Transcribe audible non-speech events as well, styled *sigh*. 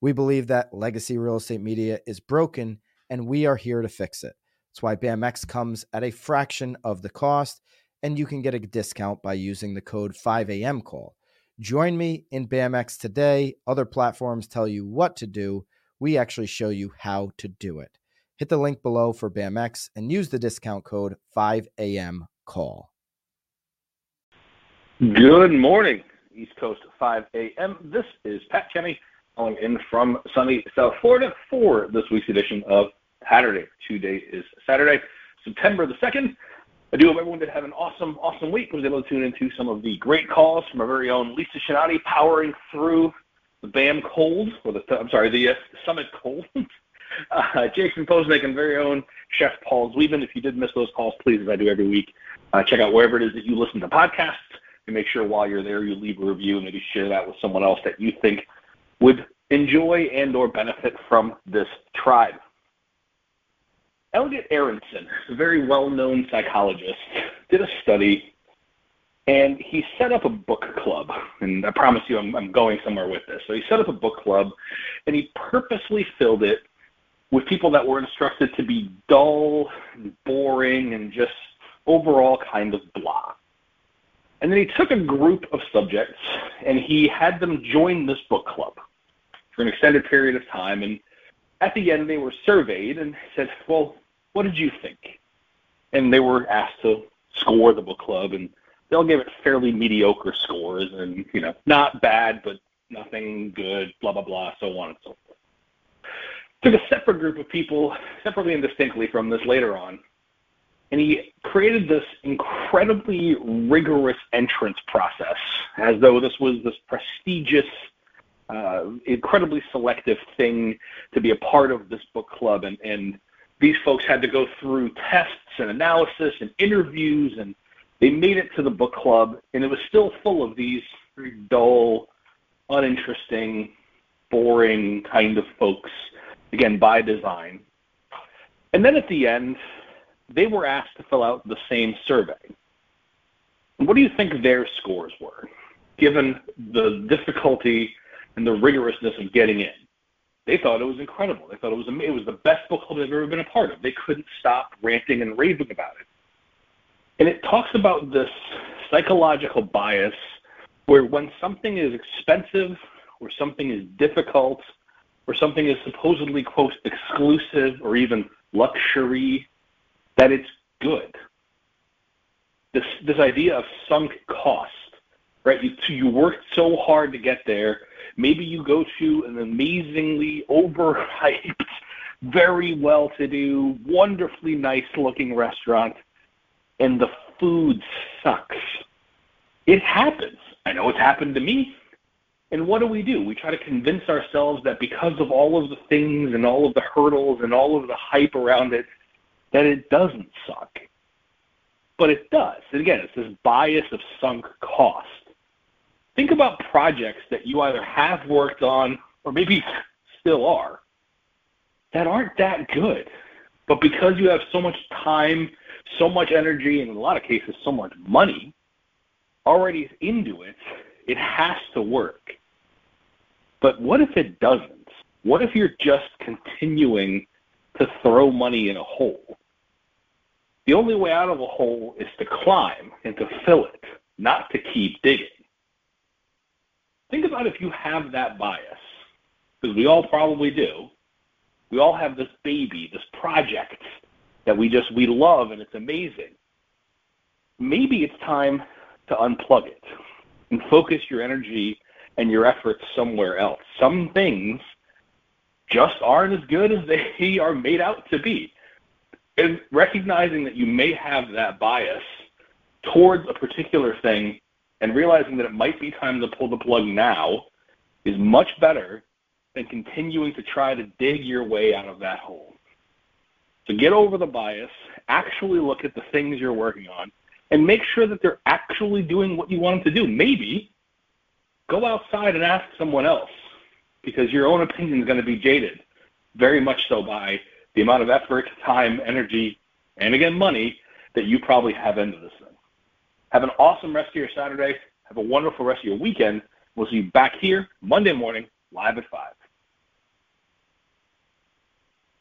We believe that legacy real estate media is broken and we are here to fix it. That's why BAMX comes at a fraction of the cost and you can get a discount by using the code 5am call. Join me in BAMX today. Other platforms tell you what to do. We actually show you how to do it. Hit the link below for BAMX and use the discount code 5am call. Good morning, East Coast 5 a.m. This is Pat Kenny calling in from sunny South Florida for this week's edition of Saturday. Today is Saturday, September the 2nd. I do hope everyone did have an awesome, awesome week. Was able to tune into some of the great calls from our very own Lisa Shinati powering through the BAM cold, or the, I'm sorry, the uh, Summit cold. *laughs* uh, Jason Posnick and very own Chef Paul Zweben. If you did miss those calls, please, as I do every week, uh, check out wherever it is that you listen to podcasts and make sure while you're there you leave a review and maybe share that with someone else that you think would enjoy and or benefit from this tribe. Elliot Aronson, a very well-known psychologist, did a study and he set up a book club. And I promise you I'm, I'm going somewhere with this. So he set up a book club and he purposely filled it with people that were instructed to be dull and boring and just overall kind of blah. And then he took a group of subjects and he had them join this book club for an extended period of time. And at the end, they were surveyed and said, Well, what did you think? And they were asked to score the book club, and they'll give it fairly mediocre scores and, you know, not bad, but nothing good, blah, blah, blah, so on and so forth. Took a separate group of people, separately and distinctly from this later on, and he created this incredibly rigorous entrance process as though this was this prestigious uh, incredibly selective thing to be a part of this book club, and, and these folks had to go through tests and analysis and interviews, and they made it to the book club, and it was still full of these very dull, uninteresting, boring kind of folks, again by design. And then at the end, they were asked to fill out the same survey. What do you think their scores were, given the difficulty and the rigorousness of getting in. They thought it was incredible. They thought it was it was the best book club they've ever been a part of. They couldn't stop ranting and raving about it. And it talks about this psychological bias where when something is expensive or something is difficult or something is supposedly quote exclusive or even luxury that it's good. This this idea of sunk cost, right? You you worked so hard to get there Maybe you go to an amazingly overhyped, very well to do, wonderfully nice looking restaurant, and the food sucks. It happens. I know it's happened to me. And what do we do? We try to convince ourselves that because of all of the things and all of the hurdles and all of the hype around it, that it doesn't suck. But it does. And again, it's this bias of sunk cost think about projects that you either have worked on or maybe still are that aren't that good. But because you have so much time, so much energy, and in a lot of cases, so much money already into it, it has to work. But what if it doesn't? What if you're just continuing to throw money in a hole? The only way out of a hole is to climb and to fill it, not to keep digging. Think about if you have that bias, because we all probably do. We all have this baby, this project that we just we love and it's amazing. Maybe it's time to unplug it and focus your energy and your efforts somewhere else. Some things just aren't as good as *laughs* they are made out to be. And recognizing that you may have that bias towards a particular thing and realizing that it might be time to pull the plug now is much better than continuing to try to dig your way out of that hole. So get over the bias, actually look at the things you're working on, and make sure that they're actually doing what you want them to do. Maybe go outside and ask someone else because your own opinion is going to be jaded, very much so by the amount of effort, time, energy, and again, money that you probably have into this thing. Have an awesome rest of your Saturday. Have a wonderful rest of your weekend. We'll see you back here Monday morning, live at 5.